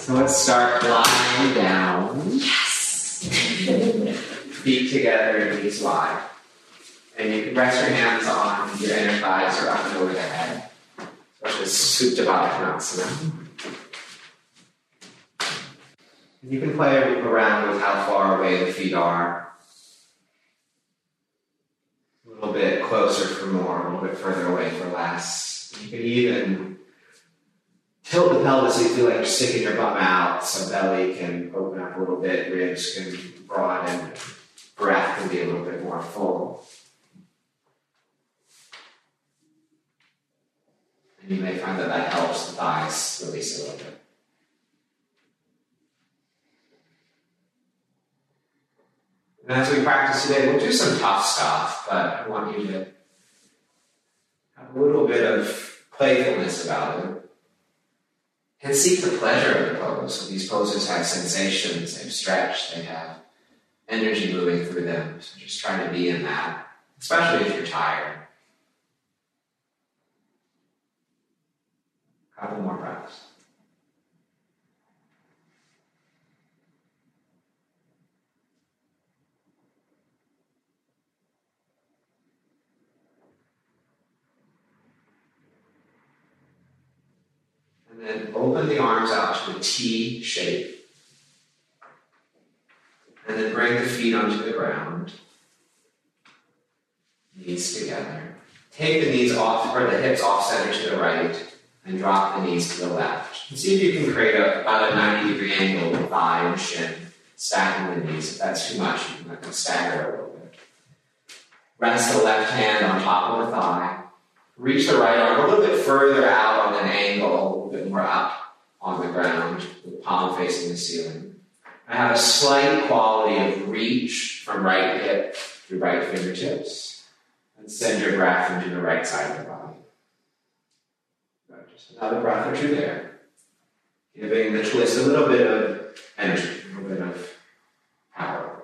So let's start lying down. Yes. Feet together, knees wide. And you can rest your hands on your inner thighs or up and over the head. Such as Supta Baddha Konasana. And you can play around with how far away the feet are. A little bit closer for more, a little bit further away for less. You can even tilt the pelvis you feel like you're sticking your bum out so belly can open up a little bit, ribs can broaden, breath can be a little bit more full. And you may find that that helps the thighs release a little bit. And as we practice today, we'll do some tough stuff, but I want you to have a little bit of playfulness about it. And seek the pleasure of the pose. So these poses have sensations, they have stretch, they have energy moving through them. So just try to be in that, especially if you're tired. Couple more breaths. And then open the arms out to a T shape. And then bring the feet onto the ground. Knees together. Take the knees off, or the hips off center to the right, and drop the knees to the left. And see if you can create a, about a 90 degree angle with thigh and shin, stacking the knees. If that's too much, you can let them stagger a little bit. Rest the left hand on top of the thigh. Reach the right arm a little bit further out on an angle, a little bit more up on the ground, with palm facing the ceiling. I have a slight quality of reach from right hip to right fingertips. And send your breath into the right side of the body. Just another breath or two there. Giving the twist a little bit of energy, a little bit of power.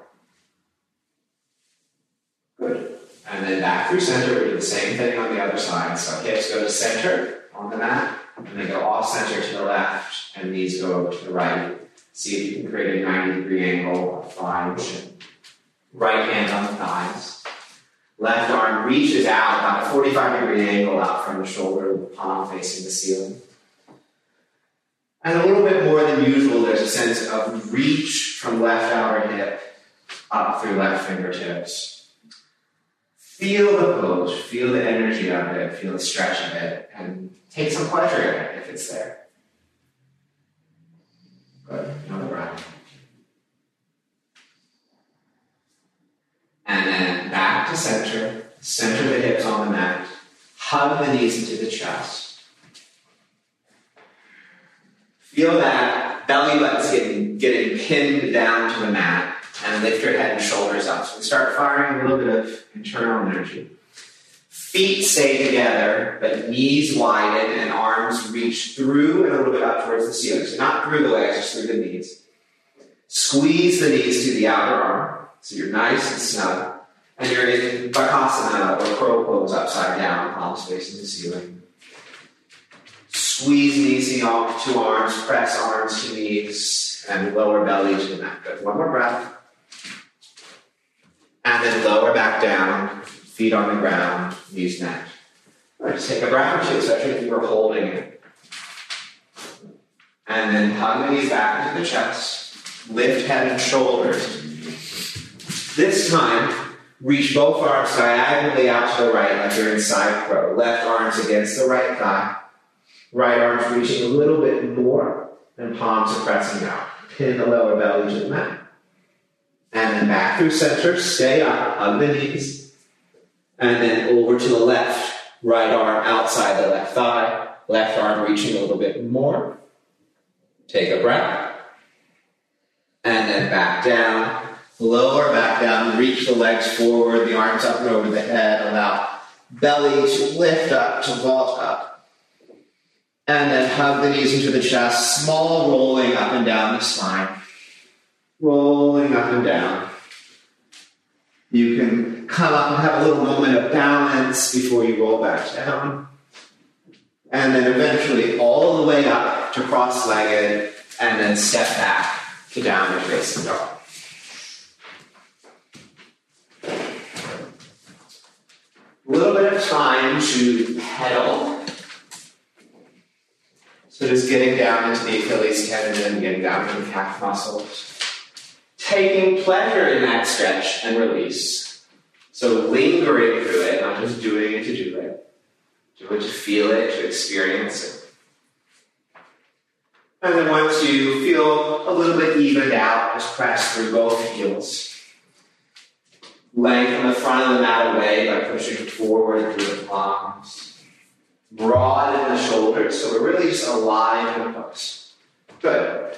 Good. And then through center, we do the same thing on the other side. So hips go to center on the mat, and they go off center to the left, and knees go to the right. See if you can create a 90 degree angle of thigh Right hand on the thighs. Left arm reaches out about a 45 degree angle out from the shoulder, with the palm facing the ceiling. And a little bit more than usual, there's a sense of reach from left outer hip up through left fingertips. Feel the pose, feel the energy of it, feel the stretch of it, and take some pleasure in it if it's there. Good. Another breath. And then back to center. Center the hips on the mat. Hug the knees into the chest. Feel that belly button's getting, getting pinned down to the mat and lift your head and shoulders up. So we start firing a little bit of internal energy. Feet stay together, but knees widen and arms reach through and a little bit up towards the ceiling. So not through the legs, just through the knees. Squeeze the knees to the outer arm. So you're nice and snug. And you're in Bakasana or crow pose upside down, palms facing the ceiling. Squeeze knees to two arms, press arms to knees, and lower belly to the mat. Good. One more breath. And then lower back down, feet on the ground, knees. All right, just take a breath or two, especially if you were holding it. And then hug the knees back into the chest. Lift head and shoulders. This time, reach both arms diagonally out to the right like you're in side crow. Left arms against the right thigh. Right arms reaching a little bit more, and palms are pressing out. Pin the lower belly to the mat. And then back through center, stay up, hug the knees. And then over to the left. Right arm outside the left thigh. Left arm reaching a little bit more. Take a breath. And then back down. Lower back down. Reach the legs forward, the arms up and over the head. Allow belly to lift up, to vault up. And then hug the knees into the chest. Small rolling up and down the spine. Rolling up and down. You can come up and have a little moment of balance before you roll back down. And then eventually all the way up to cross legged and then step back to downward facing dog. A little bit of time to pedal. So just getting down into the Achilles tendon, getting down to the calf muscles. Taking pleasure in that stretch and release. So lingering through it, not just doing it to do it. It to feel it, to experience it. And then once you feel a little bit evened out, just press through both heels. Lengthen the front of the mat away by pushing forward through the palms. Broaden the shoulders, so we're really just alive in the pose. Good.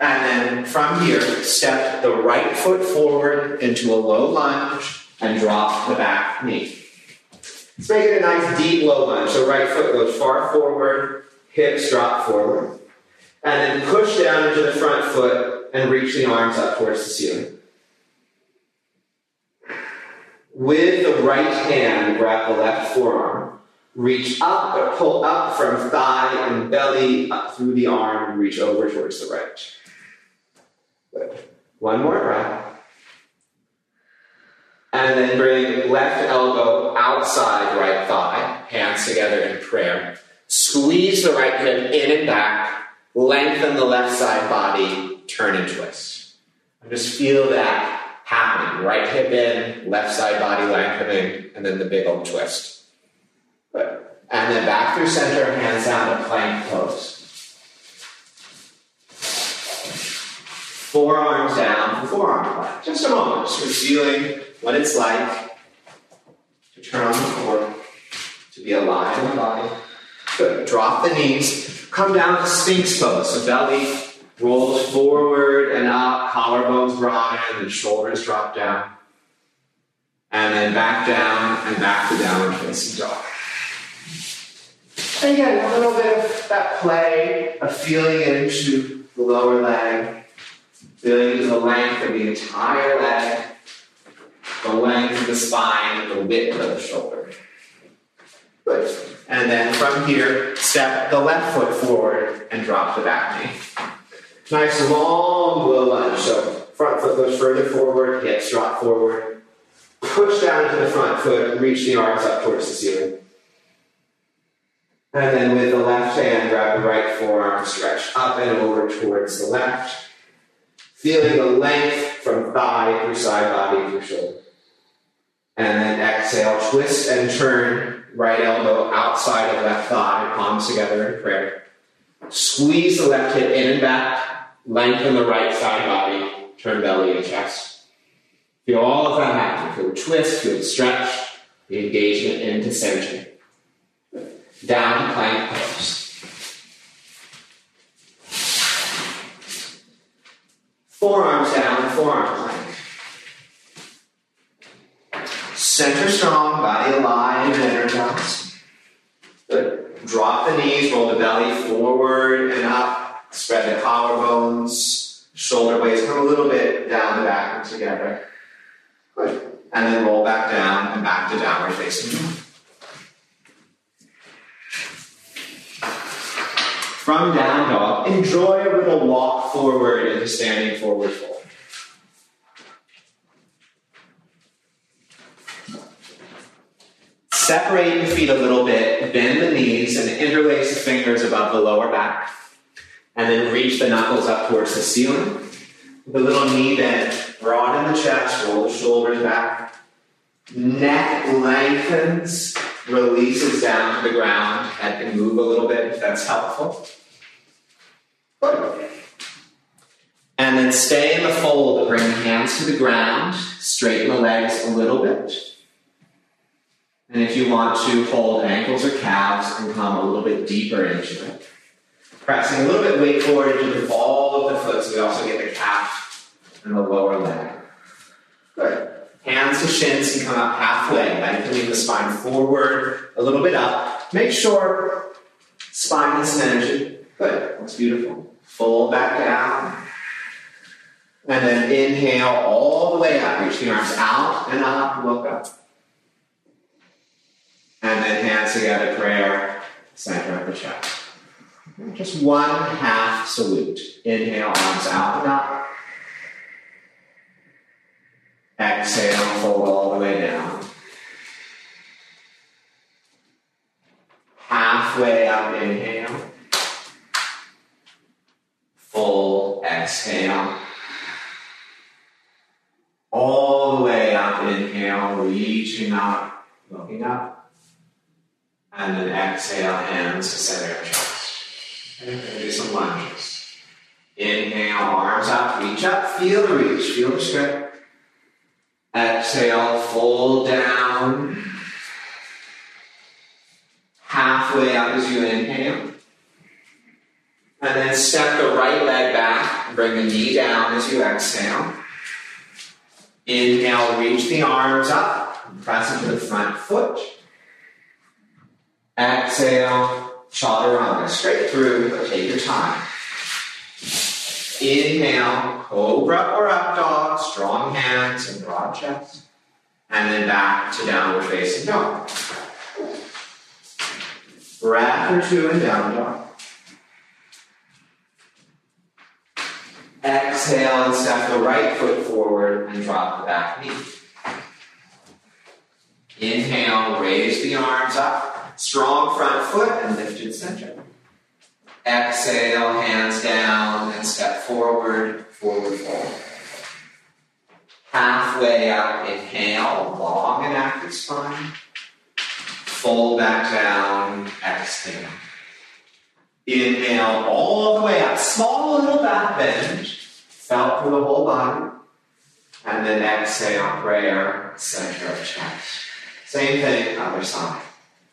And then from here, step the right foot forward into a low lunge and drop the back knee. Let's make it a nice deep low lunge. So right foot goes far forward, hips drop forward. And then push down into the front foot and reach the arms up towards the ceiling. With the right hand, grab the left forearm. Reach up or pull up from thigh and belly up through the arm and reach over towards the right. Good. One more breath. And then bring left elbow outside right thigh, hands together in prayer. Squeeze the right hip in and back. Lengthen the left side body, turn and twist. Just feel that happening. Right hip in, left side body lengthening, and then the big old twist. Good. And then back through center, hands down to plank pose. Forearms down for forearm plank. Just a moment, just feeling what it's like to turn on the core, to be alive in the body. Good. Drop the knees. Come down to Sphinx pose. So belly rolls forward and up, collarbones broaden, and shoulders drop down. And then back down and back to downward facing dog. Again, a little bit of that play of feeling into the lower leg, feeling the length of the entire leg, the length of the spine, the width of the shoulder. Good. And then from here, step the left foot forward and drop the back knee. Nice long low lunge. So front foot goes further forward, hips drop forward. Push down into the front foot, reach the arms up towards the ceiling. And then with the left hand, grab the right forearm, stretch up and over towards the left. Feeling the length from thigh through side body through shoulder. And then exhale, twist and turn right elbow outside of left thigh, palms together in prayer. Squeeze the left hip in and back, lengthen the right side body, turn belly and chest. Feel all of that happen. Feel the twist, feel the stretch, the engagement into center. Down to plank pose. Forearms down, forearm plank. Center strong, body alive and energized. Good. Drop the knees, roll the belly forward and up. Spread the collarbones, shoulder blades come a little bit down the back and together. Good. And then roll back down and back to downward facing dog. From down dog, enjoy a little walk forward into standing forward fold. Separate your feet a little bit, bend the knees, and interlace the fingers above the lower back. And then reach the knuckles up towards the ceiling. With a little knee bend, broaden the chest, roll the shoulders back. Neck lengthens, releases down to the ground. Head can move a little bit if that's helpful. And then stay in the fold, bring the hands to the ground, straighten the legs a little bit. And if you want to hold ankles or calves and come a little bit deeper into it. Pressing a little bit weight forward into the ball of the foot so we also get the calf and the lower leg. Good. Hands to shins and come up halfway, lengthening the spine forward, a little bit up. Make sure spine has some energy. Good. looks beautiful. Fold back down. And then inhale all the way up. Reach the arms out and up. Look up. And then hands together, prayer, center of the chest. Just one half salute. Inhale, arms out and up. Exhale, fold all the way down. Halfway up, inhale. Full exhale. All the way up, inhale, reaching up, looking up. And then exhale, hands to center chest. And do some lunges. Inhale, arms up, reach up, feel the reach, feel the stretch. Exhale, fold down. Halfway up as you inhale. And then step the right leg back, bring the knee down as you exhale. Inhale, reach the arms up, press into the front foot. Exhale, chaturanga, straight through, but take your time. Inhale, cobra or up dog, strong hands and broad chest. And then back to downward facing dog. Breath or two in down dog. Exhale and step the right foot forward and drop the back knee. Inhale, raise the arms up, strong front foot and lifted center. Exhale, hands down and step forward, forward fold. Halfway up, inhale, long and active spine. Fold back down, exhale. Inhale all the way up, small little back bend, felt through the whole body. And then exhale, prayer, center of chest. Same thing, other side.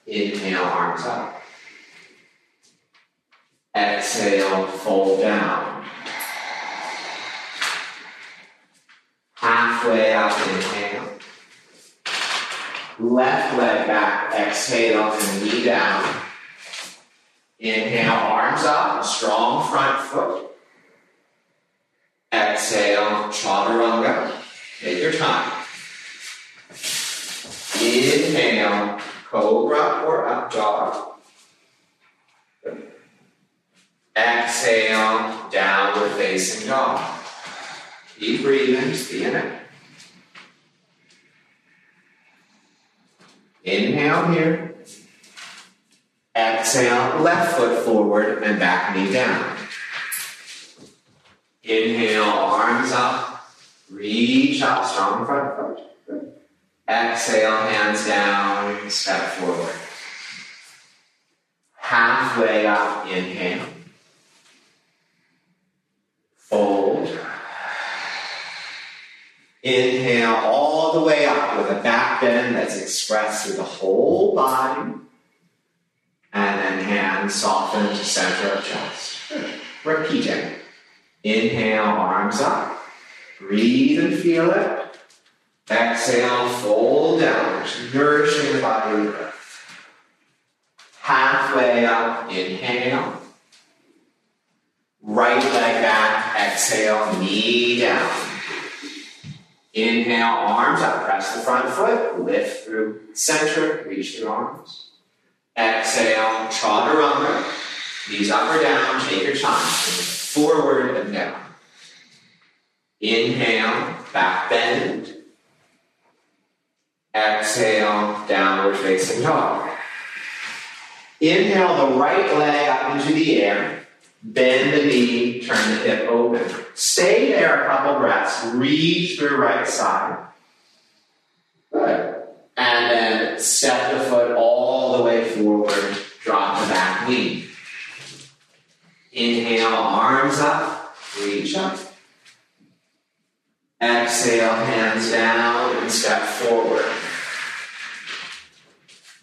Inhale, arms up. Exhale, fold down. Halfway up, inhale. Left leg back, exhale, and knee down. Inhale, arms up, strong front foot. Exhale, chaturanga. Take your time. Inhale, cobra or up dog. Exhale, downward facing dog. Keep breathing, just be in it. Inhale here. Exhale, left foot forward and back knee down. Inhale, arms up. Reach up, strong front foot. Exhale, hands down, step forward. Halfway up, inhale. Fold. Inhale all the way up with a back bend that's expressed through the whole body. And then hands soften to center of chest. Repeating. Inhale, arms up. Breathe and feel it. Exhale, fold down, nourishing the body with breath. Halfway up, inhale. Right leg back, exhale, knee down. Inhale, arms up, press the front foot, lift through center, reach through arms. Exhale, chaturanga, knees up or down, take your time. Forward and down. Inhale, back bend. Exhale, downward facing dog. Inhale the right leg up into the air. Bend the knee, turn the hip open. Stay there a couple breaths. Reach through right side. Good. And then step the foot all the way forward. Drop the back knee. Inhale, arms up. Reach up. Exhale, hands down and step forward.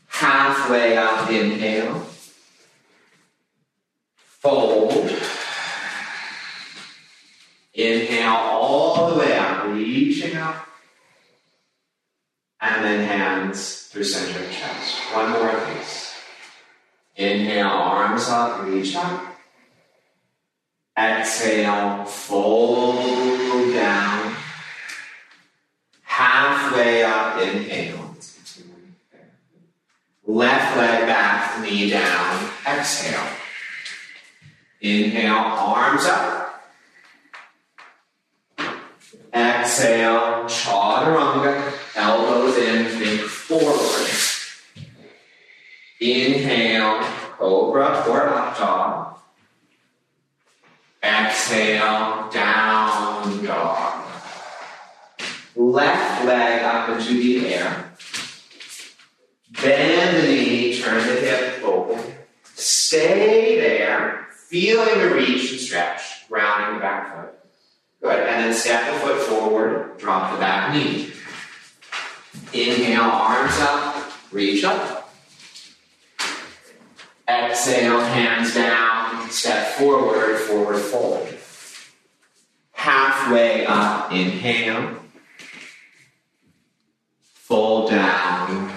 Halfway up, inhale. Fold. Inhale all the way up, reaching up. And then hands through center of chest. One more of these. Inhale, arms up, reach up. Exhale, fold down. Halfway up, inhale. Left leg back, knee down, exhale. Inhale, arms up. Exhale, chaturanga, elbows in, think forward. Inhale, cobra or up dog. Exhale, down dog. Left leg up into the air. Bend the knee, turn the hip open. Stay there, feeling the reach and stretch, grounding the back foot. Good. And then step the foot forward, drop the back knee. Inhale, arms up, reach up. Exhale, hands down, step forward, forward fold. Halfway up, inhale. Fold down.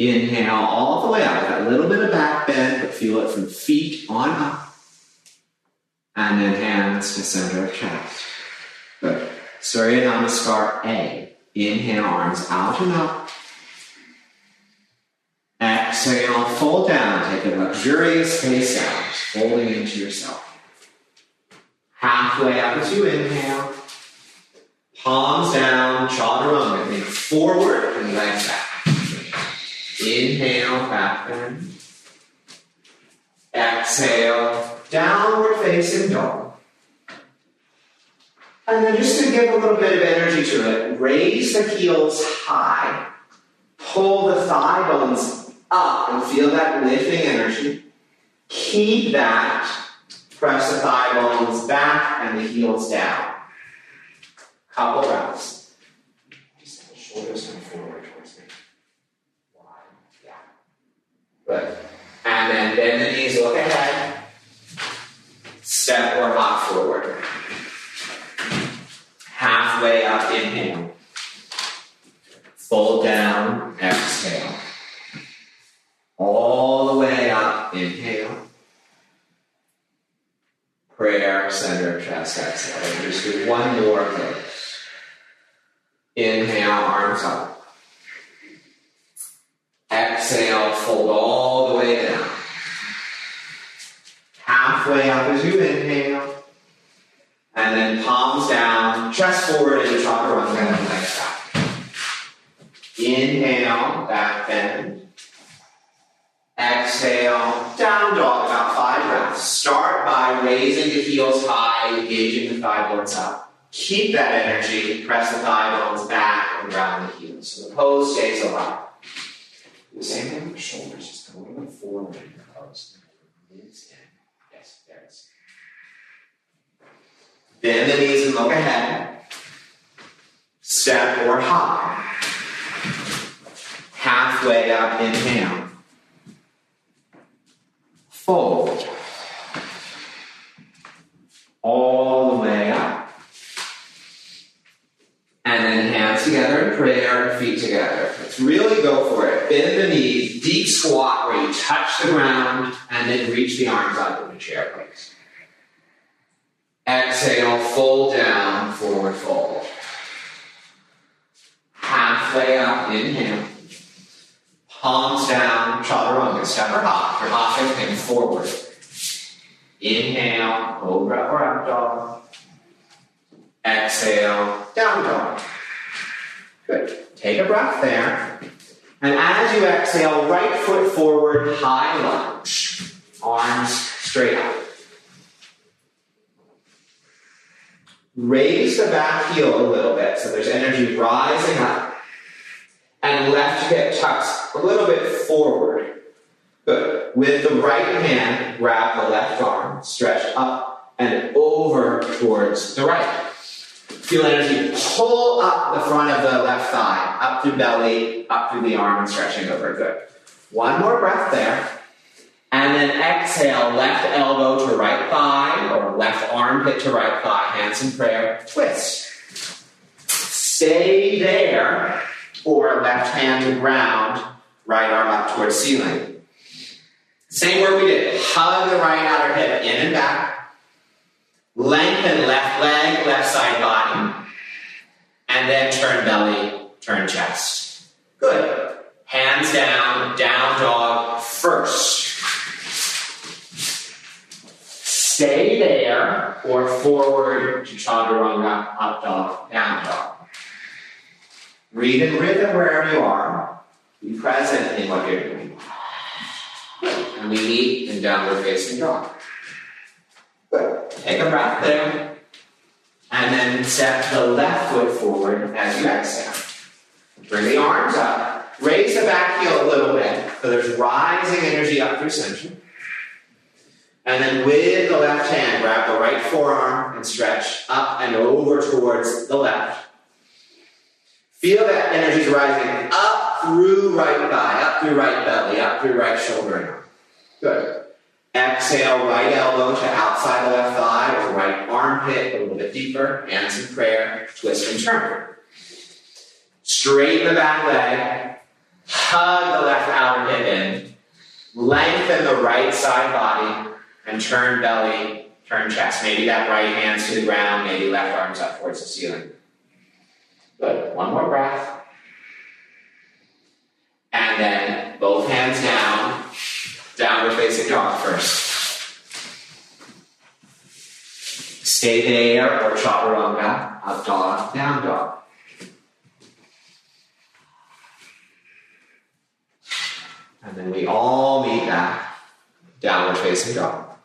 Inhale all the way up. Got a little bit of back bend, but feel it from feet on up. And then hands to center of chest. Good. Surya Namaskar A. Inhale, arms out and up. Exhale, fold down. Take a luxurious face out, folding into yourself. Halfway up as you inhale. Palms down, chaturanga. Think forward and legs back. Inhale, back bend. Exhale, downward facing dog. And then just to give a little bit of energy to it, raise the heels high. Pull the thigh bones up and feel that lifting energy. Keep that. Press the thigh bones back and the heels down. Couple breaths. Shoulders come forward towards me. Wide. Yeah. And then bend the knees, look ahead. Step or hop forward. Halfway up, inhale. Fold down, exhale. All the way up, inhale. Prayer, center chest, exhale. Just do one more of those. Inhale, arms up. Exhale, fold all the way down. Halfway up as you inhale. And then palms down, chest forward into chaturanga and legs back. Inhale, back bend. Exhale, down dog, about five breaths. Start by raising the heels high, engaging the thigh bones up. Keep that energy, press the thigh bones back and round the heels. So the pose stays alive. The same thing with the shoulders, just go a little bit forward in your pose. Yes, there it is. Bend the knees and look ahead. Step or hop. Halfway up, inhale. Fold. All prayer, feet together. Let's really go for it. Bend the knees, deep squat where you touch the ground, and then reach the arms up in the chair pose. Exhale, fold down, forward fold. Halfway up, inhale. Palms down, chaturanga, step or hop. You're hopping, think forward. Inhale, cobra or up dog. Exhale, down dog. Take a breath there. And as you exhale, right foot forward, high lunge. Arms straight up. Raise the back heel a little bit so there's energy rising up. And left hip tucks a little bit forward. Good. With the right hand, grab the left arm, stretch up and over towards the right. Feel energy pull up the front of the left thigh, up through belly, up through the arm, and stretching over. Good. One more breath there. And then exhale, left elbow to right thigh, or left armpit to right thigh, hands in prayer, twist. Stay there, or left hand to ground, right arm up towards ceiling. Same work we did. Hug the right outer hip in and back. Lengthen left leg, left side body. And then turn belly, turn chest. Good. Hands down, down dog first. Stay there or forward to chaturanga, up dog, down dog. Breathe in rhythm wherever you are. Be present in what you're doing. And we meet in downward facing dog. Take a breath there. And then step the left foot forward as you exhale. Bring the arms up. Raise the back heel a little bit. So there's rising energy up through center. And then with the left hand, grab the right forearm and stretch up and over towards the left. Feel that energy is rising up through right thigh, up through right belly, up through right shoulder. Good. Exhale, right elbow to outside the left thigh or right armpit, a little bit deeper. Hands in prayer, twist and turn. Straighten the back leg, hug the left outer hip in, lengthen the right side body, and turn belly, turn chest. Maybe that right hand's to the ground, maybe left arm's up towards the ceiling. Good. One more breath. And then both hands down, downward facing dog first. Stay there or chaturanga, up dog, down dog. And then we all meet back, downward facing dog.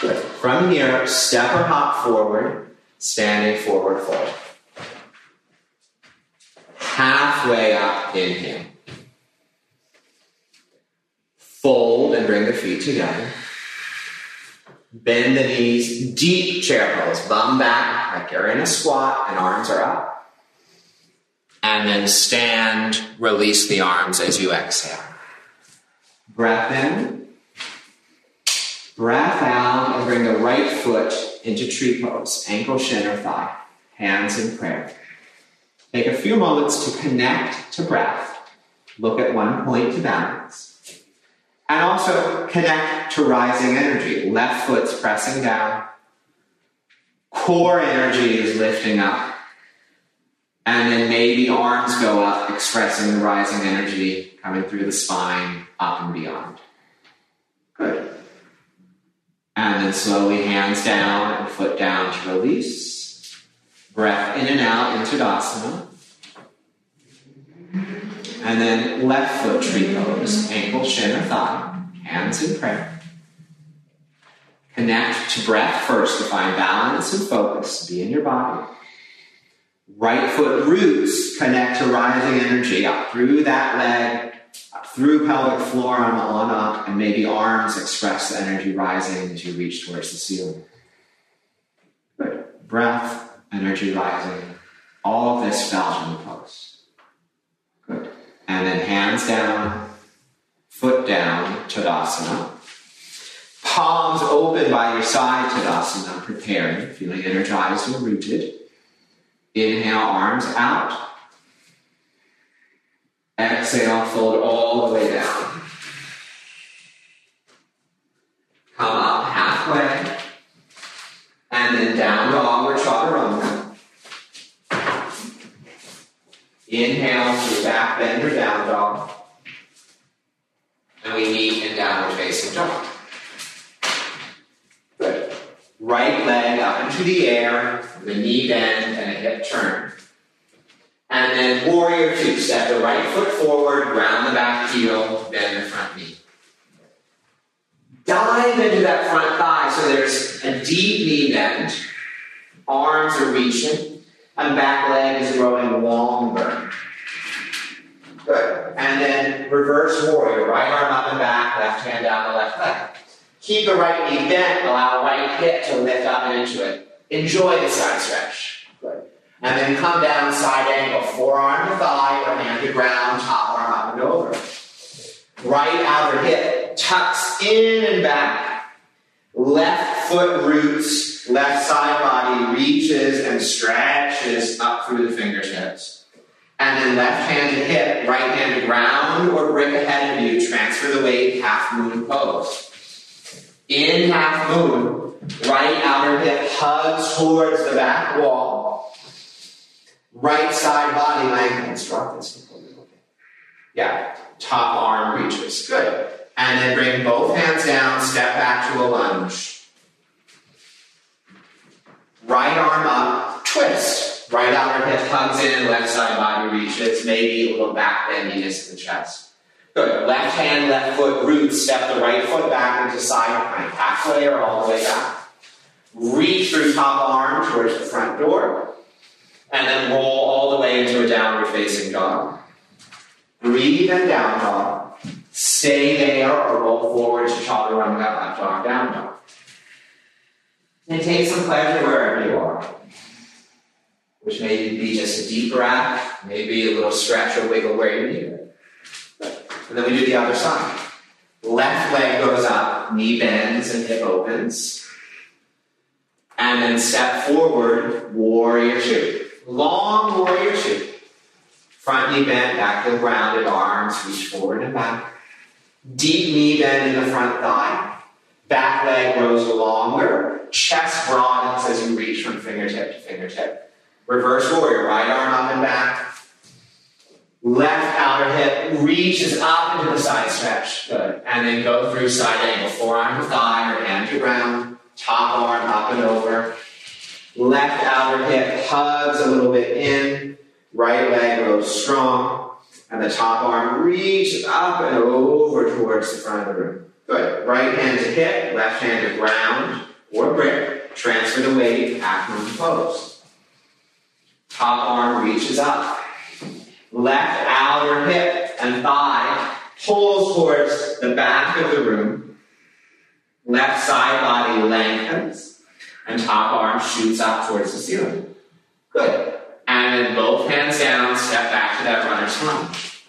Good. From here, step or hop forward, standing forward fold. Halfway up, inhale. Fold and bring the feet together. Bend the knees, deep chair pose, bum back like you're in a squat and arms are up. And then stand, release the arms as you exhale. Breath in. Breath out and bring the right foot into tree pose, ankle, shin, or thigh, hands in prayer. Take a few moments to connect to breath. Look at one point to balance. And also connect to rising energy. Left foot's pressing down. Core energy is lifting up. And then maybe arms go up, expressing the rising energy coming through the spine, up and beyond. Good. And then slowly hands down and foot down to release. Breath in and out into Tadasana. And then left foot tree pose, ankle, shin, or thigh, hands in prayer. Connect to breath first to find balance and focus. Be in your body. Right foot roots connect to rising energy up through that leg, through pelvic floor on, on up, and maybe arms express the energy rising as you reach towards the ceiling. Good. Breath, energy rising, all of this the pose. And then hands down, foot down, Tadasana. Palms open by your side, Tadasana, preparing, feeling energized and rooted. Inhale, arms out. Exhale, fold all the way down. Come up halfway. And then down dog or chaturanga. Inhale to back bend or down dog. And we meet in downward facing dog. Good. Right leg up into the air, the knee bend and a hip turn. And then warrior two, step the right foot forward, ground the back heel, bend the front knee. Dive into that front thigh so there's a deep knee bend. Arms are reaching, and back leg is growing longer. Good. And then reverse warrior, right arm up and back, left hand down the left leg. Keep the right knee bent, allow right hip to lift up and into it. Enjoy the side stretch. Good. And then come down side angle, forearm to thigh or hand to ground, top arm up and over. Right outer hip tucks in and back. Left foot roots, left side body reaches and stretches up through the fingertips. And then left hand to hip, right hand to ground or brick ahead of you. Transfer the weight, half moon pose. In half moon, right outer hip hugs towards the back wall. Right side body lengthens. Drop this. Yeah, top arm reaches. Good. And then bring both hands down, step back to a lunge. Right arm up, twist. Right hip hugs in, left side body reaches, maybe a little back bendiness in the chest. Good. Left hand, left foot, root, step the right foot back into side plank, halfway or all the way back. Reach through top arm towards the front door, and then roll all the way into a downward facing dog. Breathe and down dog. Stay there or roll forward to chaturanga left dog, down dog. And take some pleasure wherever you are. Which may be just a deep breath, maybe a little stretch or wiggle where you need it. And then we do the other side. Left leg goes up, knee bends and hip opens. And then step forward, warrior two. Long warrior two. Front knee bent, back to grounded, arms reach forward and back. Deep knee bend in the front thigh. Back leg grows longer. Chest broadens as you reach from fingertip to fingertip. Reverse warrior, right arm up and back. Left outer hip reaches up into the side stretch. Good. And then go through side angle. Forearm to thigh or hand to ground. Top arm up and over. Left outer hip hugs a little bit in. Right leg goes strong. And the top arm reaches up and over towards the front of the room. Good. Right hand to hip, left hand to ground or grip. Transfer the weight, half moon pose. Top arm reaches up. Left outer hip and thigh pulls towards the back of the room. Left side body lengthens and top arm shoots up towards the ceiling. Good. And then both hands down, step back to that runner's lunge.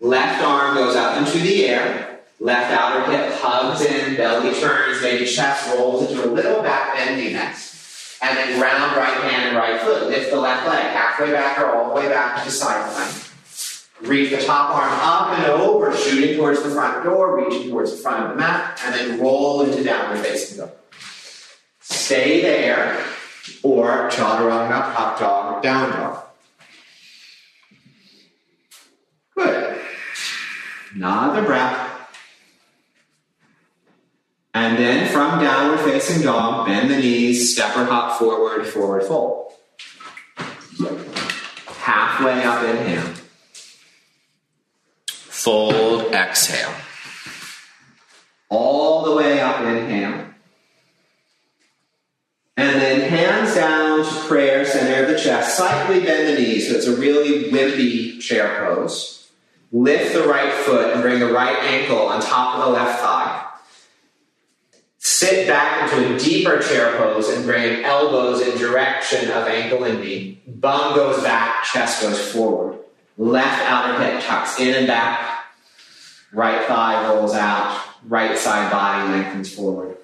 Left arm goes up into the air. Left outer hip hugs in, belly turns, maybe chest rolls into a little back bending next. And then ground right hand and right foot. Lift the left leg halfway back or all the way back to side plank. Reach the top arm up and over, shooting towards the front door, reaching towards the front of the mat, and then roll into downward facing dog. Stay there, or chaturanga, up dog, down dog. Good. Another breath. And then from downward facing dog, bend the knees, step or hop forward, forward fold. Halfway up, inhale. Fold, exhale. All the way up, inhale. And then hands down to prayer, center of the chest. Slightly bend the knees, so it's a really wimpy chair pose. Lift the right foot and bring the right ankle on top of the left thigh. Sit back into a deeper chair pose and bring elbows in direction of ankle and knee. Bum goes back, chest goes forward. Left outer hip tucks in and back. Right thigh rolls out. Right side body lengthens forward.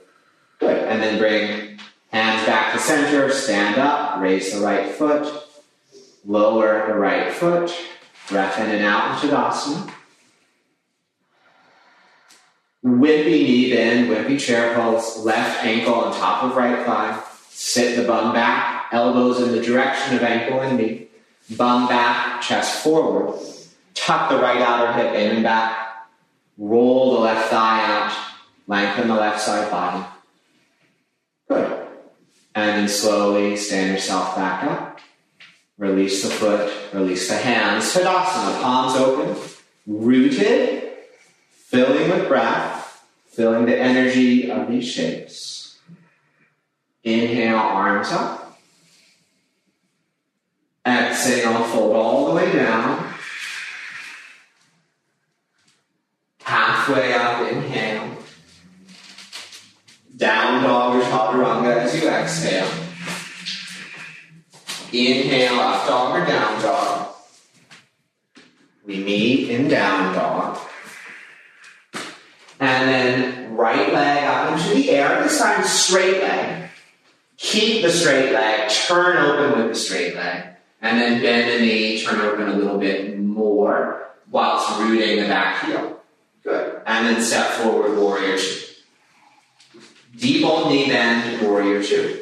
Good. And then bring hands back to center. Stand up. Raise the right foot. Lower the right foot. Breath in and out in Tadasana. Wimpy knee bend, wimpy chair pulse, left ankle on top of right thigh. Sit the bum back, elbows in the direction of ankle and knee. Bum back, chest forward. Tuck the right outer hip in and back. Roll the left thigh out. Lengthen the left side body. Good. And then slowly stand yourself back up. Release the foot, release the hands. Tadasana, palms open, rooted, filling with breath, feeling the energy of these shapes. Inhale, arms up. Exhale, fold all the way down. Halfway up, inhale. Down dog or chaturanga as you exhale. Inhale, up dog or down dog. We meet in down dog. And then right leg up into the air. This time, straight leg. Keep the straight leg. Turn open with the straight leg. And then bend the knee. Turn open a little bit more whilst rooting the back heel. Good. And then step forward, warrior two. Deep old knee bend, warrior two.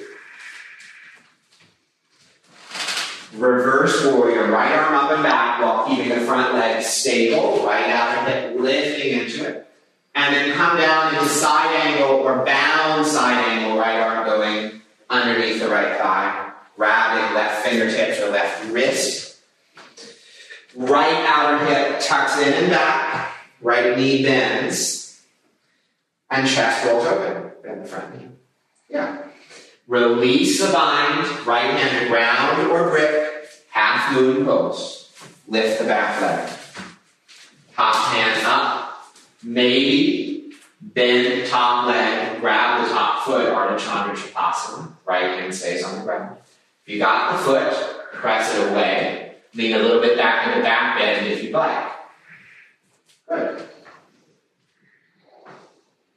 Reverse warrior, right arm up and back while keeping the front leg stable, right outer hip lifting into it. And then come down into side angle or bound side angle, right arm going underneath the right thigh, grabbing left fingertips or left wrist. Right outer hip tucks in and back, right knee bends, and chest rolls open. Bend the front knee. Yeah. Release the bind, right hand ground or grip, half moon pose. Lift the back leg. Top hand up. Maybe bend top leg, grab the top foot, Ardha Chandra. Right hand stays on the ground. If you got the foot, press it away. Lean a little bit back in the back bend if you'd like. Good.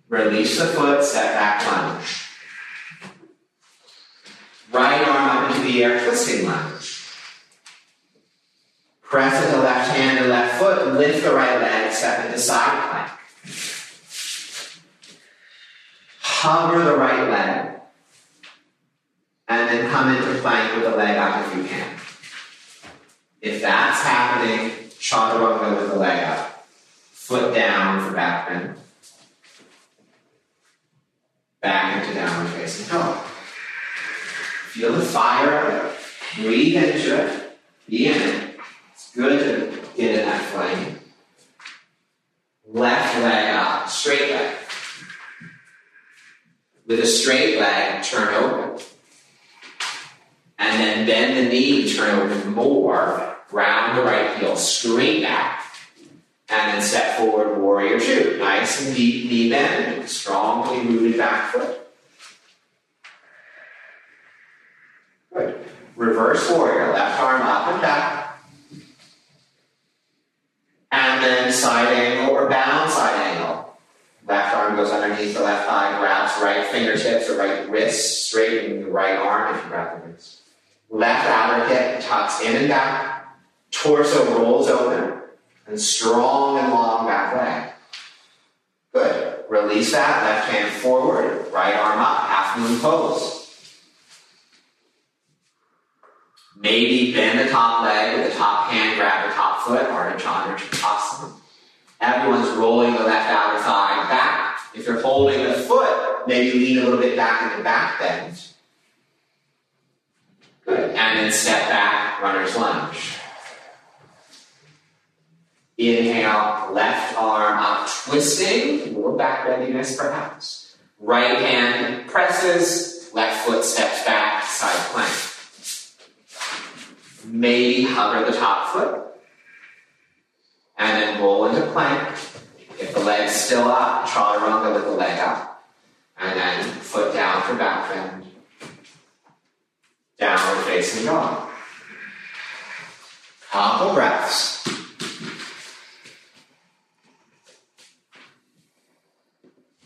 Release the foot, step back lunge. Right arm up into the air, twisting lunge. Press with the left hand and left foot, lift the right leg, step into side plank. Hover the right leg. And then come into plank with the leg up if you can. If that's happening, chaturanga with the leg up. Foot down for back bend. Back into downward facing dog. Feel the fire. Breathe into it. Be in it. Good to get in that flame. Left leg up, straight leg. With a straight leg, turn over. And then bend the knee, turn open more. Round the right heel, straight back. And then step forward, warrior two. Nice and deep knee bend, strongly rooted back foot. Good. Reverse warrior, left arm up and back. And then side angle or bound side angle. Left arm goes underneath the left thigh, grabs right fingertips or right wrist, straightening the right arm if you grab the wrist. Left outer hip tucks in and back. Torso rolls open. And strong and long back leg. Good. Release that. Left hand forward. Right arm up. Half moon pose. Maybe bend the top leg with the top hand, grab the top foot, Ardha Chandra Trikonasana. Everyone's rolling the left outer thigh back. If you're holding the foot, maybe lean a little bit back in the back bend. Good. And then step back, runner's lunge. Inhale, left arm up, twisting, a little back bendiness perhaps. Right hand presses, left foot steps back, side plank. Maybe hover the top foot. And then roll into plank. If the leg's still up, chaturanga with the leg up. And then foot down for back bend. Downward facing dog. Couple breaths.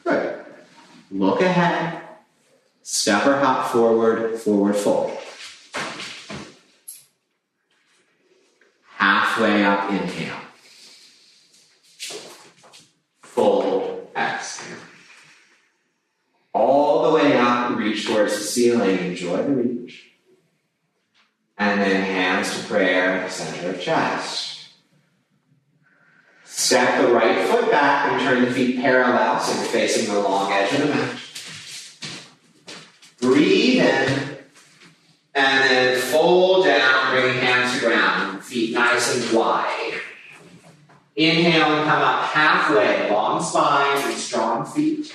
Good. Look ahead. Step or hop forward, forward fold. Halfway up, inhale. Fold, exhale. All the way up, reach towards the ceiling. Enjoy the reach. And then hands to prayer, center of chest. Step the right foot back and turn the feet parallel so you're facing the long edge of the mat. Nice and wide. Inhale and come up halfway, long spine and strong feet.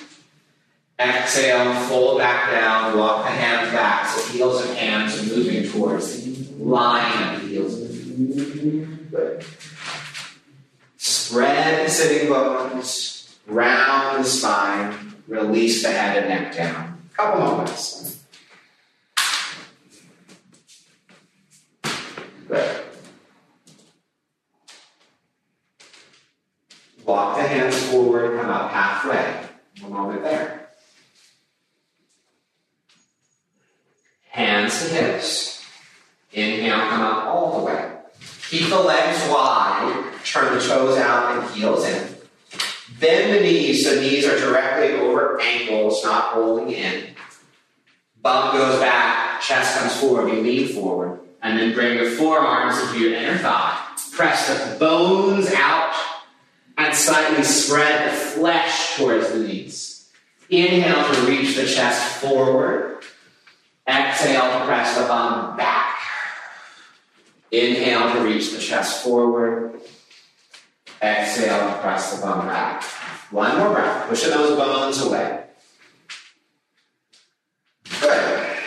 Exhale, fold back down, walk the hands back so heels and hands are moving towards the line of the heels. Spread the sitting bones, round the spine, release the head and neck down. Couple moments. Good. Walk the hands forward, come up halfway. One moment there. Hands to hips. Inhale, come up all the way. Keep the legs wide. Turn the toes out and heels in. Bend the knees so knees are directly over ankles, not rolling in. Bum goes back, chest comes forward, you lean forward. And then bring your forearms into your inner thigh. Press the bones out and slightly spread the flesh towards the knees. Inhale to reach the chest forward. Exhale to press the bum back. Inhale to reach the chest forward. Exhale to press the bum back. One more breath, pushing those bones away. Good.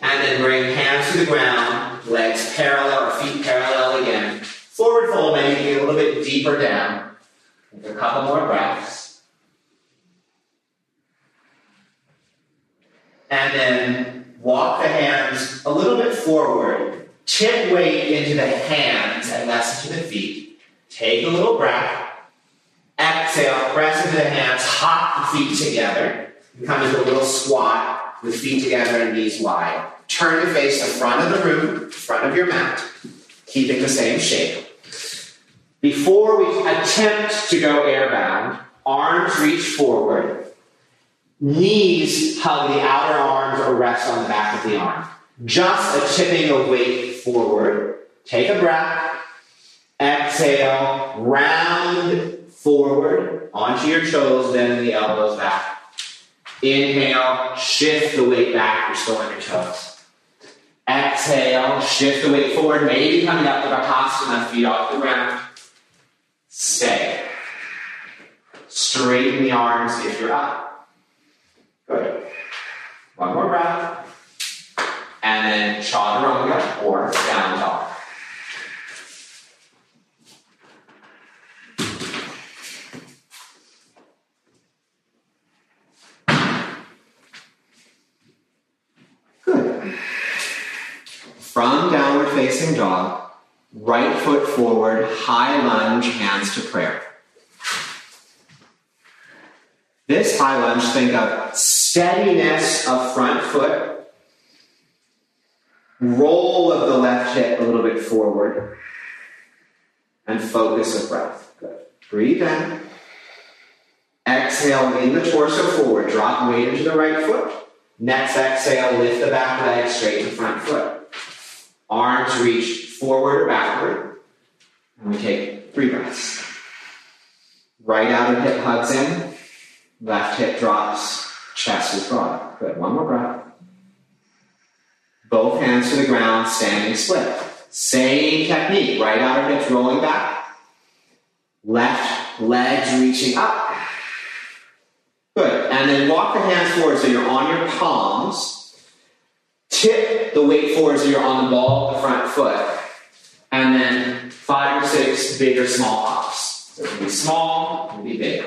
And then bring hands to the ground, legs parallel or feet parallel again. Forward fold, maybe a little bit deeper down. A couple more breaths. And then walk the hands a little bit forward. Tip weight into the hands and less into the feet. Take a little breath. Exhale, press into the hands, hop the feet together. Come into a little squat with feet together and knees wide. Turn to face the front of the room, front of your mat, keeping the same shape. Before we attempt to go airbound, arms reach forward, knees hug the outer arms or rest on the back of the arm. Just a tipping of weight forward. Take a breath. Exhale, round forward onto your toes, then the elbows back. Inhale, shift the weight back, restoring your toes. Exhale, shift the weight forward, maybe coming up to a Hasana, feet off the ground. Stay. Straighten the arms if you're up. Good. One more breath. And then chaturanga or down dog. Good. From downward facing dog, right foot forward, high lunge, hands to prayer. This high lunge, think of steadiness of front foot, roll of the left hip a little bit forward, and focus of breath. Good. Breathe in. Exhale, lean the torso forward, drop weight into the right foot. Next exhale, lift the back leg, straighten the front foot. Arms reach forward or backward. And we take three breaths. Right outer hip hugs in, left hip drops, chest is broad. Good. One more breath. Both hands to the ground, standing split. Same technique. Right outer hips rolling back. Left legs reaching up. Good. And then walk the hands forward so you're on your palms. Tip the weight forward so you're on the ball of the front foot. And then five or six big or small hops. So it can be small, it can be big.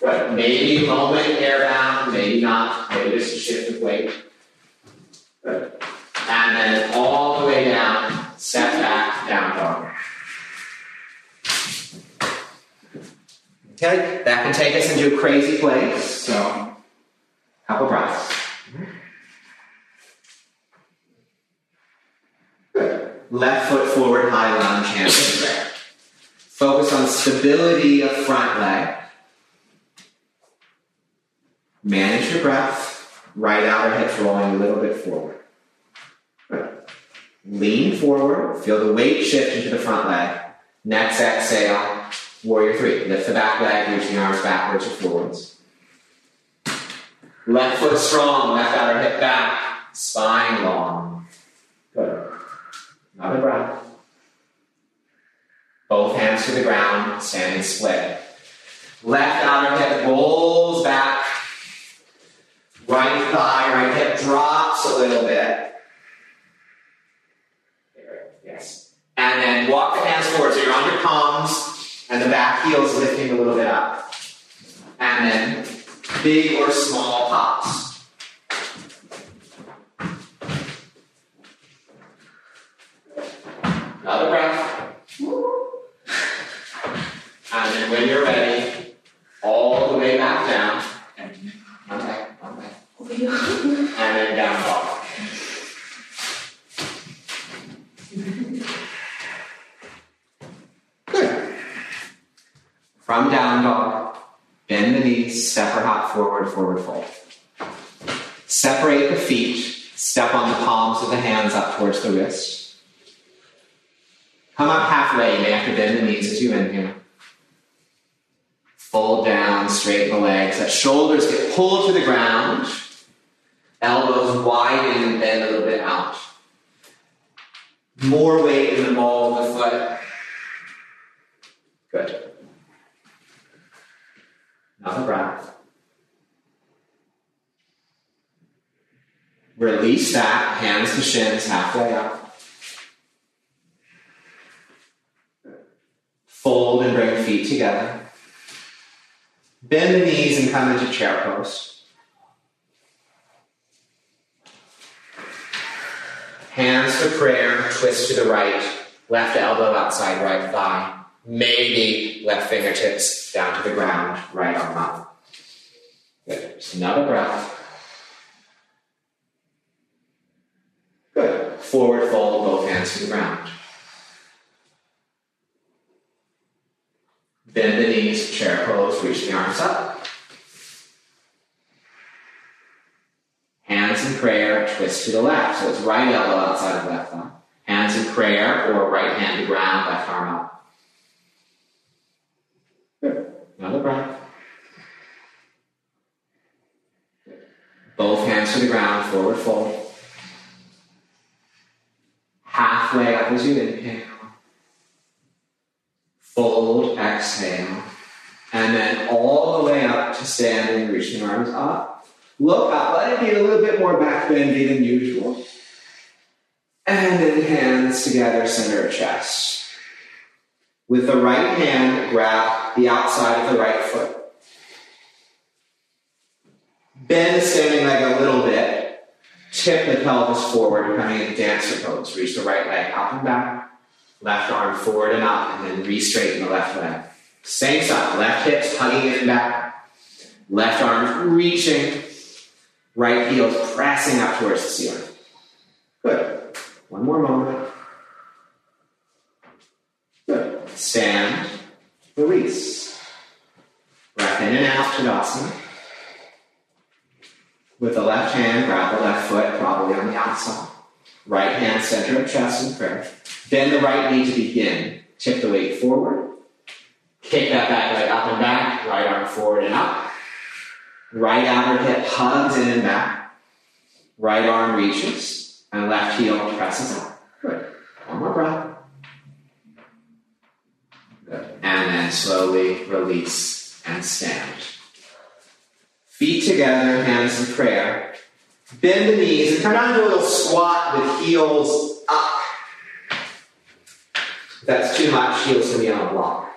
Good. Maybe moment airbound, maybe not. Maybe just a shift of weight. And then all the way down, step back, down dog. Okay, that can take us into a crazy place. So, couple breaths. Left foot forward, high lunge, hands prayer. Focus on stability of front leg. Manage your breath. Right outer hips rolling a little bit forward. Lean forward. Feel the weight shift into the front leg. Next exhale. Warrior three. Lift the back leg, reach the arms backwards or forwards. Left foot strong, left outer hip back, spine long. Good. Another breath. Both hands to the ground, standing split. Left outer hip rolls back. Right thigh, right hip drops a little bit. There, yes. And then walk the hands forward. So you're on your palms, and the back heel is lifting a little bit up. And then big or small hops. Another breath. And then when you're ready, all the way back down. And then down dog. Good. From down dog, bend the knees, step or hop forward, forward fold. Separate the feet, Step on the palms of the hands up towards the wrist. Come up halfway. You may have to bend the knees as you inhale. Fold down, straighten the legs. Let shoulders get pulled to the ground. Elbows widen and bend a little bit out. More weight in the ball of the foot. Good. Another breath. Release that, hands to shins, halfway up. Fold and bring feet together. Bend the knees and come into chair pose. Hands to prayer, twist to the right, left elbow outside right thigh. Maybe left fingertips down to the ground, right arm up. Good. Just another breath. Good. Forward fold, both hands to the ground. Bend the knees, chair pose, reach the arms up. Hands in prayer, twist to the left. So it's right elbow outside of left thumb. Hands in prayer, or right hand to ground, left arm up. Good. Another breath. Both hands to the ground, forward fold halfway up as you inhale. Fold, exhale. And then all the way up to standing, reaching arms up. Look up, let it be a little bit more back bendy than usual. And then hands together, center of chest. With the right hand, grab the outside of the right foot. Bend the standing leg a little bit Tip the pelvis forward, coming in dancer pose. Reach the right leg up and back, left arm forward and up, and then re-straighten the left leg. Same side, left hips hugging in back, left arm reaching, right heels pressing up towards the ceiling. Good. One more moment. Good. Stand, release. Breath in and out, Tadasana. With the left hand, grab the left foot, probably on the outside. Right hand, center of chest and prayer. Bend the right knee to begin. Tip the weight forward. Kick that back leg up and back. Right arm forward and up. Right outer hip hugs in and back. Right arm reaches. And left heel presses up. Good. One more breath. Good. And then slowly release and stand. Feet together, hands in prayer. Bend the knees and come down to a little squat with heels up. If that's too much, heels can be on a block.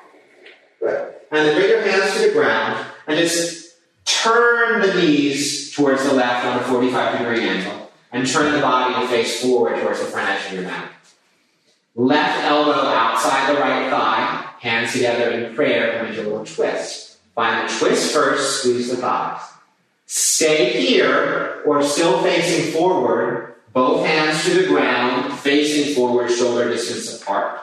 And then bring your hands to the ground and just turn the knees towards the left on a 45 degree angle and turn the body and face forward towards the front edge of your mat. Left elbow outside the right thigh, hands together in prayer, come into a little twist. Find the twist first, squeeze the thighs. Stay here or still facing forward, both hands to the ground, facing forward, shoulder distance apart.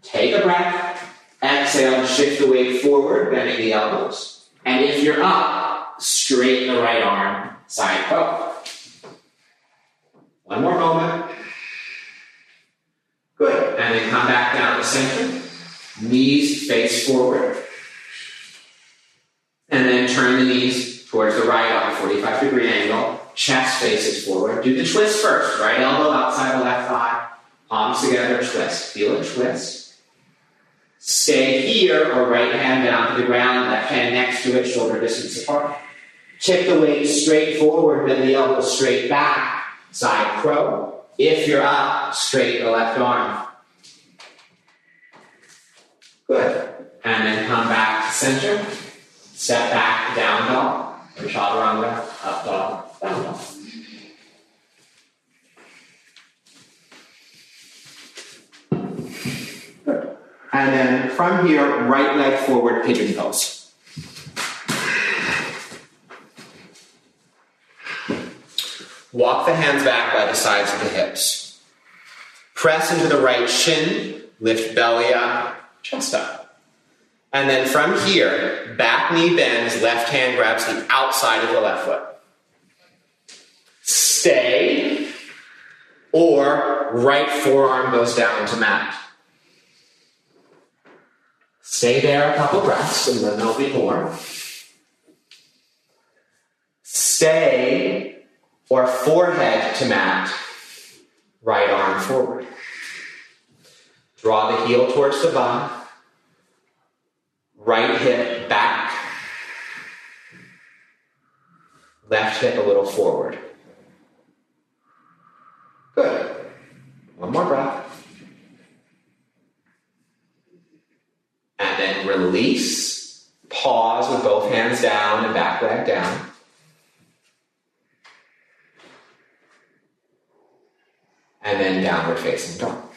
Take a breath, exhale, shift the weight forward, bending the elbows. And if you're up, straighten the right arm, side crow. One more moment. Good. And then come back down to center. Knees face forward. And then turn the knees towards the right on a 45 degree angle. Chest faces forward. Do the twist first. Right elbow outside the left thigh. Palms together, twist. Feel a twist. Stay here or right hand down to the ground, left hand next to it, shoulder distance apart. Tip the weight straight forward, bend the elbow straight back. Side crow. If you're up, straight the left arm. Good. And then come back to center. Step back, down dog up dog, down dog. And then from here, right leg forward, pigeon pose. Walk the hands back by the sides of the hips. Press into the right shin, lift belly up, chest up. And then from here, back knee bends, left hand grabs the outside of the left foot. Stay Or right forearm goes down to mat. Stay there a couple breaths and then there'll be more. Stay or forehead to mat, right arm forward. Draw the heel towards the bum, right hip back, left hip a little forward. Good. One more breath. And then release. Pause with both hands down and back leg down. And then downward facing dog.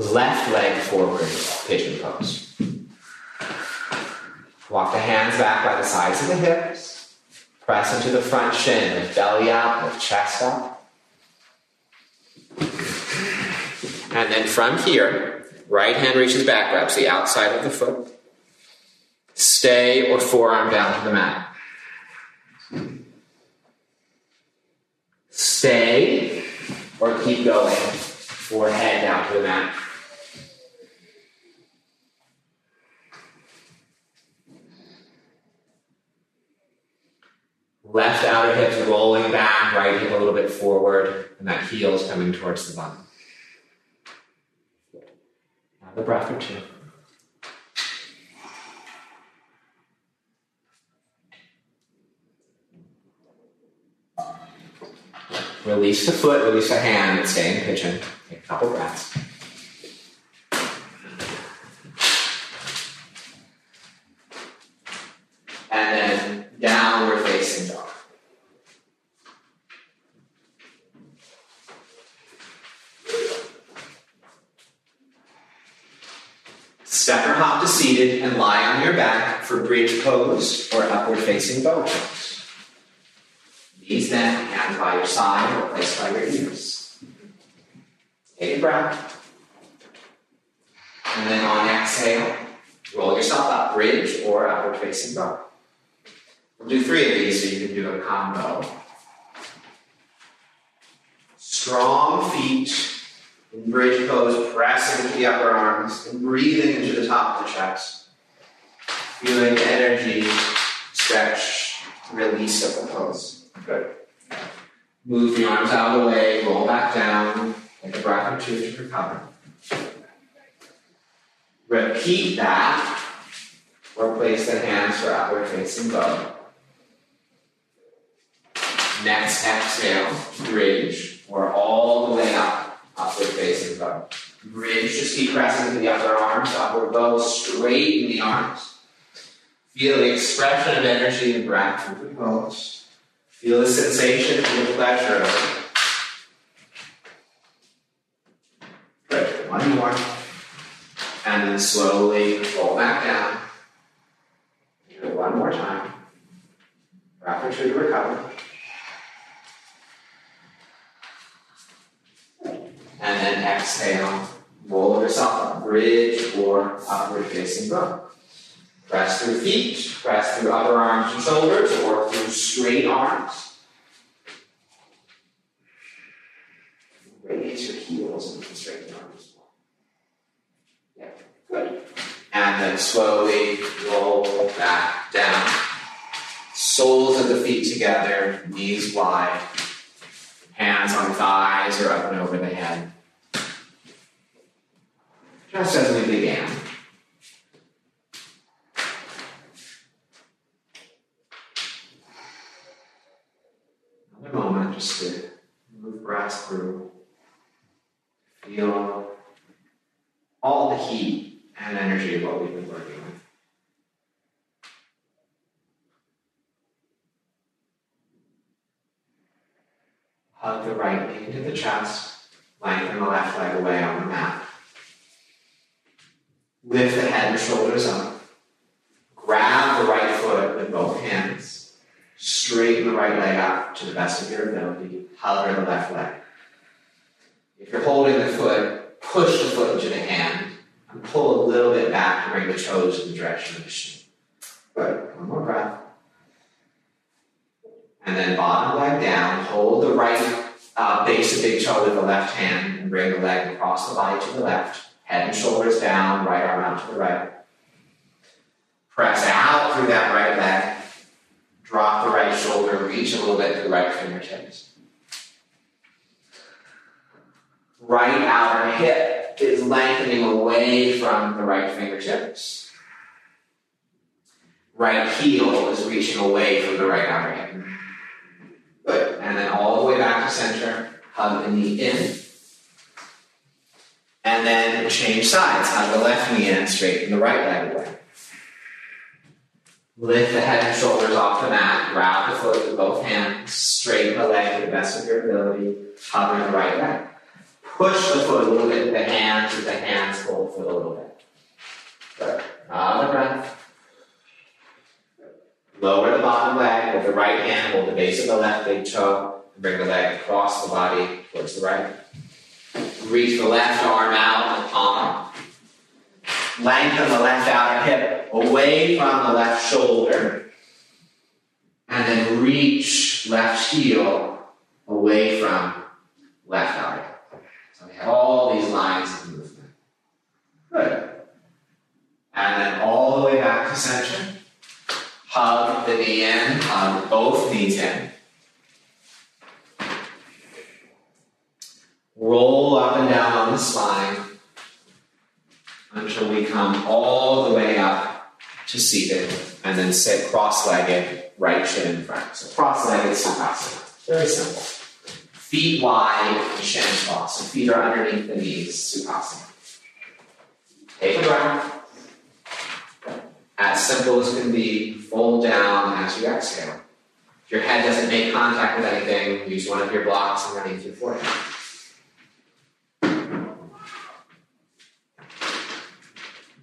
Left leg forward, pigeon pose. Walk the hands back by the sides of the hips. Press into the front shin, lift belly out, lift chest up. And then from here, right hand reaches back, grabs the outside of the foot. Stay or forearm down to the mat. Stay or keep going, forehead down to the mat. Left outer hips rolling back, right hip a little bit forward, and that heel is coming towards the bum. Another breath or two. Release the foot, release the hand, and stay in pigeon. Take a couple breaths. And then downward facing dog. Step or hop to seated and lie on your back for bridge pose or upward facing bow pose. Knees bent, hands by your side or placed by your ears. Take a breath. And then on exhale, roll yourself up, bridge or upward facing bow. We'll do three of these so you can do a combo. Strong feet in bridge pose, pressing into the upper arms and breathing into the top of the chest. Feeling energy, stretch, release of the pose. Good. Move the arms out of the way, roll back down, take a breath or two to recover. Repeat that, or place the hands for upward facing bow. Next exhale, bridge, or all the way up, upward facing bow. Bridge, just keep pressing into the upper arms, upward bow, straighten the arms. Feel the expression of energy and breath through the pose. Feel the sensation, feel the pleasure of it. Good. One more. And then slowly roll back down. Do it one more time. Breath or two to recover. And then exhale. Roll yourself up. Bridge or upward facing bow. Press through feet, press through upper arms and shoulders, or through straight arms. Raise your heels and straighten your arms. Yeah, good. And then slowly roll back down. Soles of the feet together, knees wide, hands on thighs or up and over the head. Just as we began. Another moment just to move breath through. Feel all the heat and energy of what we've been working with. Hug the right knee into the chest, lengthen the left leg away on the mat. Lift the head and shoulders up. Grab the right foot with both hands. Straighten the right leg up to the best of your ability. Hover the left leg. If you're holding the foot, push the foot into the hand and pull a little bit back to bring the toes in the direction of the shin. Good. One more breath. And then bottom leg down. Hold the right uh, base of big toe with the left hand and bring the leg across the body to the left. Shoulders down, right arm out to the right. Press out through that right leg. Drop the right shoulder, reach a little bit to the right fingertips. Right outer hip is lengthening away from the right fingertips. Right heel is reaching away from the right outer hip. Good. And then all the way back to center. Hug the knee in. And then change sides. Hug the left knee in, straighten the right leg away. Lift the head and shoulders off the mat. Grab the foot with both hands. Straighten the leg to the best of your ability. Hover the right leg. Push the foot a little bit with the hands, with the hands hold the foot a little bit. Good. Another breath. Lower the bottom leg with the right hand, hold the base of the left big toe, and bring the leg across the body towards the right. Reach the left arm out and palm up. Lengthen the left outer hip away from the left shoulder. And then reach left heel away from left outer hip. So we have all these lines of movement. Good. And then all the way back to center. Hug the knee in, hug both knees in. Roll up and down on the spine until we come all the way up to seated and then sit cross-legged, right shin in front. So cross-legged Sukhasana. Very simple. Feet wide shin cross. So feet are underneath the knees, Sukhasana. Take a breath. As simple as can be, fold down as you exhale. If your head doesn't make contact with anything, use one of your blocks and underneath your forehead.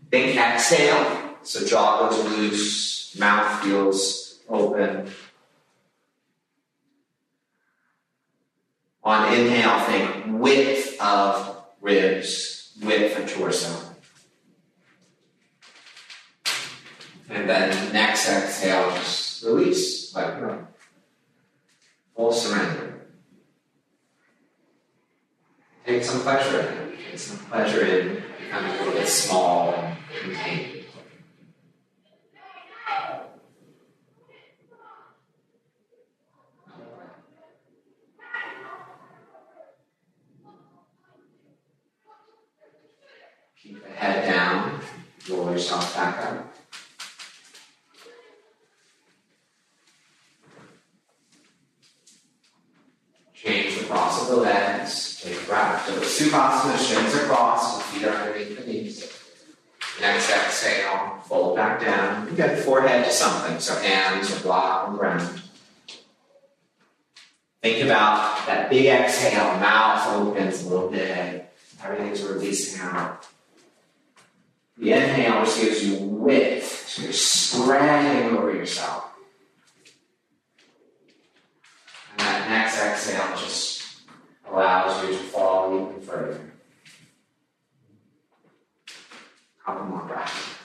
Think exhale, so jaw goes loose, mouth feels open. On inhale, think width of ribs, width of torso. And then next exhale, just release, let go. Full surrender. Take some pleasure in it. Take some pleasure in becoming a little bit small. Keep the head down, roll yourself back up. Change the cross of the legs. Take a breath. So the Sukhasana, shins are crossed, the feet are underneath the knees. Next exhale, fold back down. You get the forehead to something, so hands or block on the ground. Think about that big exhale, mouth opens a little bit, everything's releasing out. The inhale just gives you width, so you're spreading over yourself. And that next exhale just allows you to fall even further. Couple more breaths.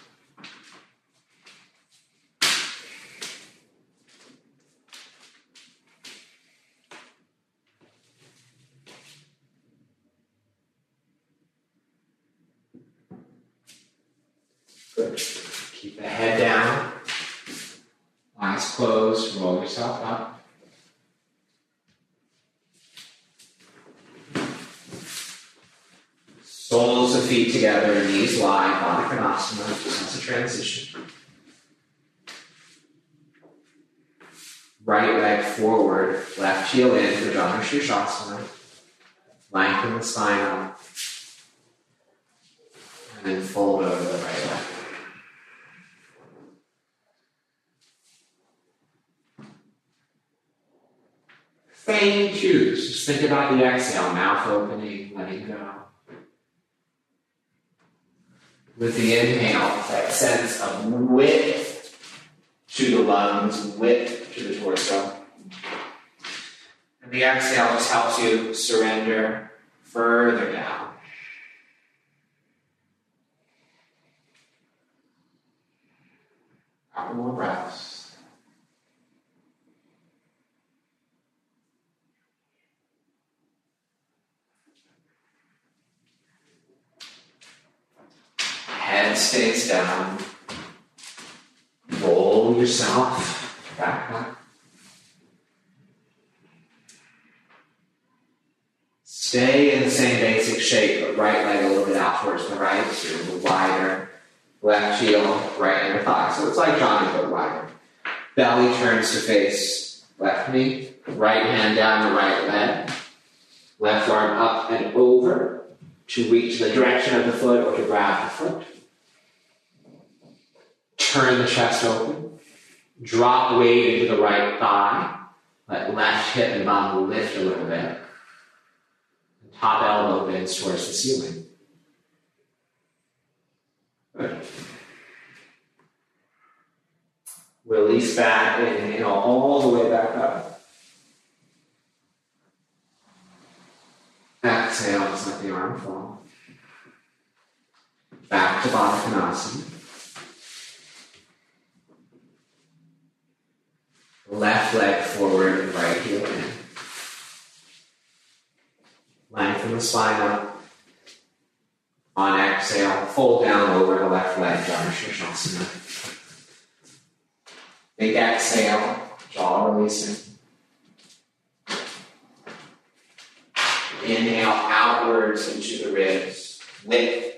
Good. Keep the head down. Eyes closed. Roll yourself up. Soles of feet together, knees wide, Baddha Konasana, as a transition. Right leg forward, left heel in for Janu Shirshasana. Lengthen the spine up. And then fold over the right leg. Same choose. Just think about the exhale, mouth opening, letting go. With the inhale, that sense of width to the lungs, width to the torso. And the exhale just helps you surrender further down. Couple more breaths. Head stays down. Roll yourself back up. Stay in the same basic shape, but right leg a little bit out towards the right, so a little wider. Left heel, right under thigh. So it's like Janu, but wider. Belly turns to face left knee. Right hand down the right leg. Left arm up and over to reach the direction of the foot or to grab the foot. Turn the chest open. Drop weight into the right thigh. Let left hip and bottom lift a little bit. Top elbow bends towards the ceiling. Good. Release back, inhale all the way back up. Exhale, just let the arm fall. Back to Baddha Konasana. Left leg forward, right heel in. Lengthen the spine up. On exhale, fold down over the left leg, Sirsasana. Big exhale, jaw releasing. Inhale outwards into the ribs, lift.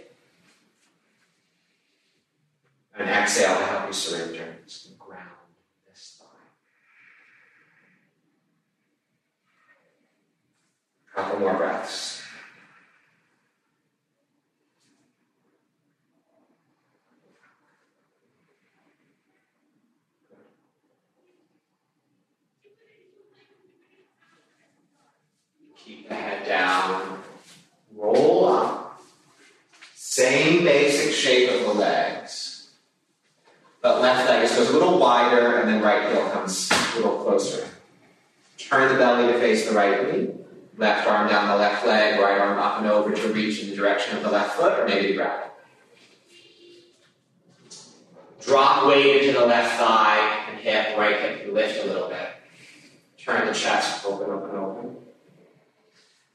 And exhale to help you surrender. Just ground this thigh. Couple more breaths. Keep the head down. Roll up. Same basic shape of the legs. But left leg just goes a little wider and then right heel comes a little closer. Turn the belly to face the right knee. Left arm down the left leg, right arm up and over to reach in the direction of the left foot or maybe grab. Drop weight into the left thigh and hip, right hip, lift a little bit. Turn the chest open, open, open.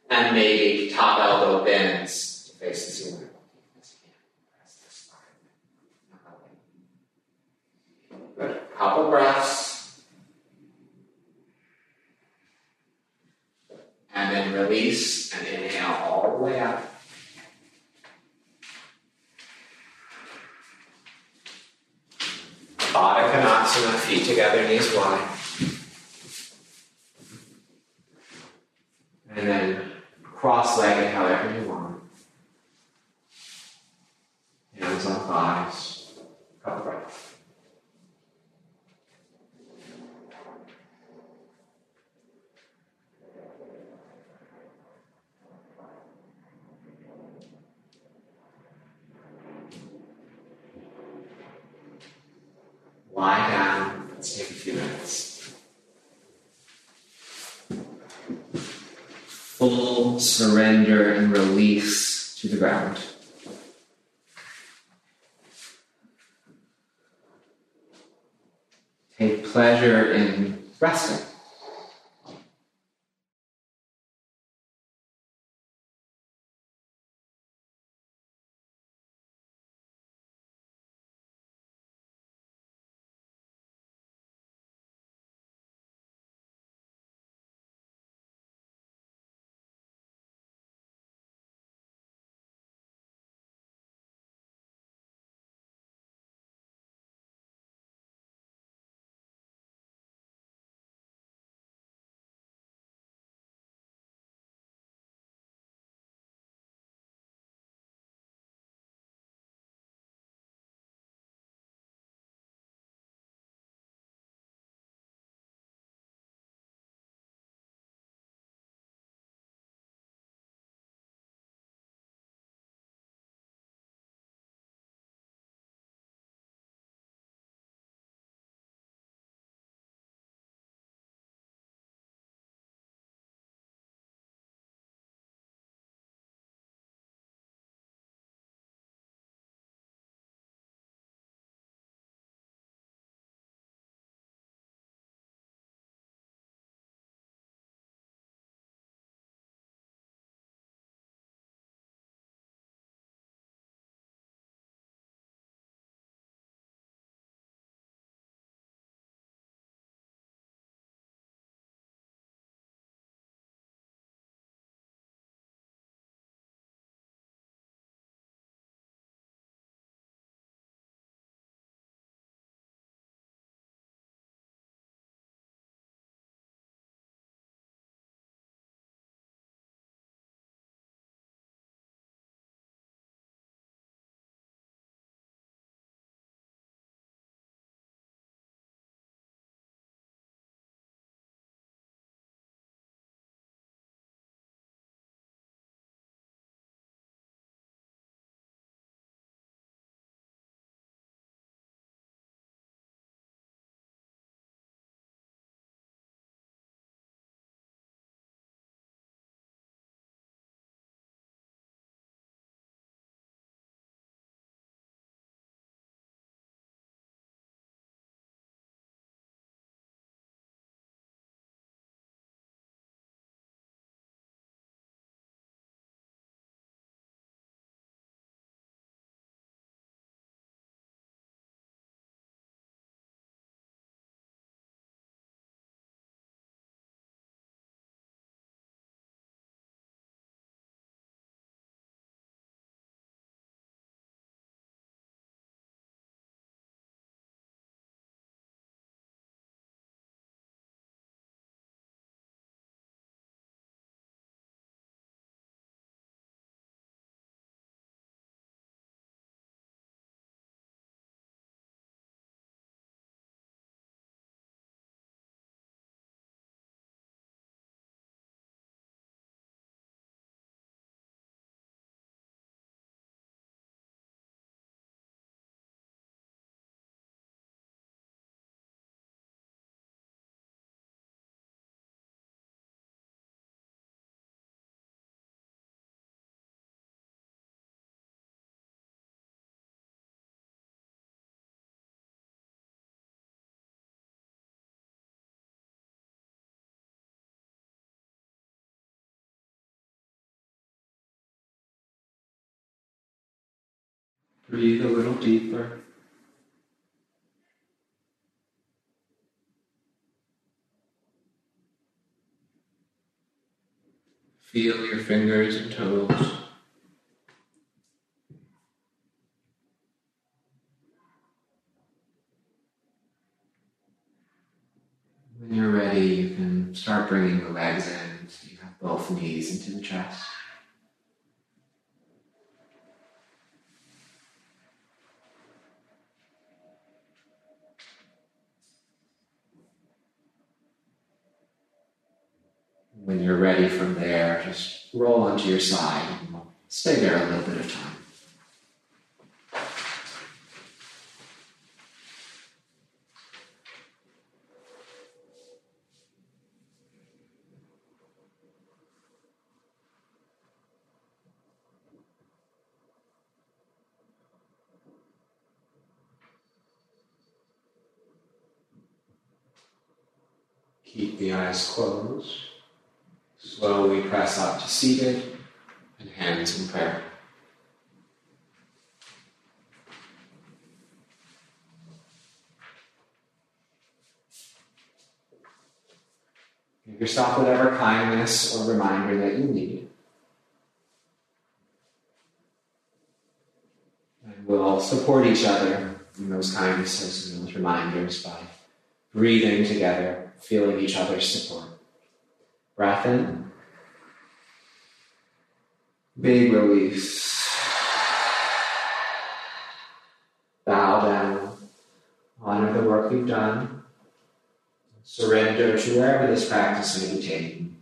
And maybe top elbow bends to face the ceiling. Good. Couple breaths. And then release and inhale all the way up. Baddha Konasana, feet together, knees wide. And then cross-legged however you want. Hands on thighs. Couple breaths. Lie down. Let's take a few minutes. Full surrender and release to the ground. Take pleasure in resting. Breathe a little deeper. Feel your fingers and toes. When you're ready, you can start bringing the legs in so you have both knees into the chest. When you're ready from there, just roll onto your side and stay there a little bit of time. Keep the eyes closed. Slowly press up to seated and hands in prayer. Give yourself whatever kindness or reminder that you need. And we'll support each other in those kindnesses and those reminders by breathing together, feeling each other's support. Breath in. Big release. Bow down. Honor the work you've done. Surrender to wherever this practice may be taken.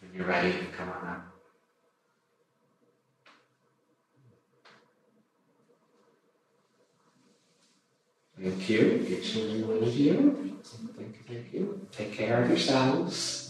When you're ready, come on up. Thank you, each and every one of you. Thank you, thank you. Take care of yourselves.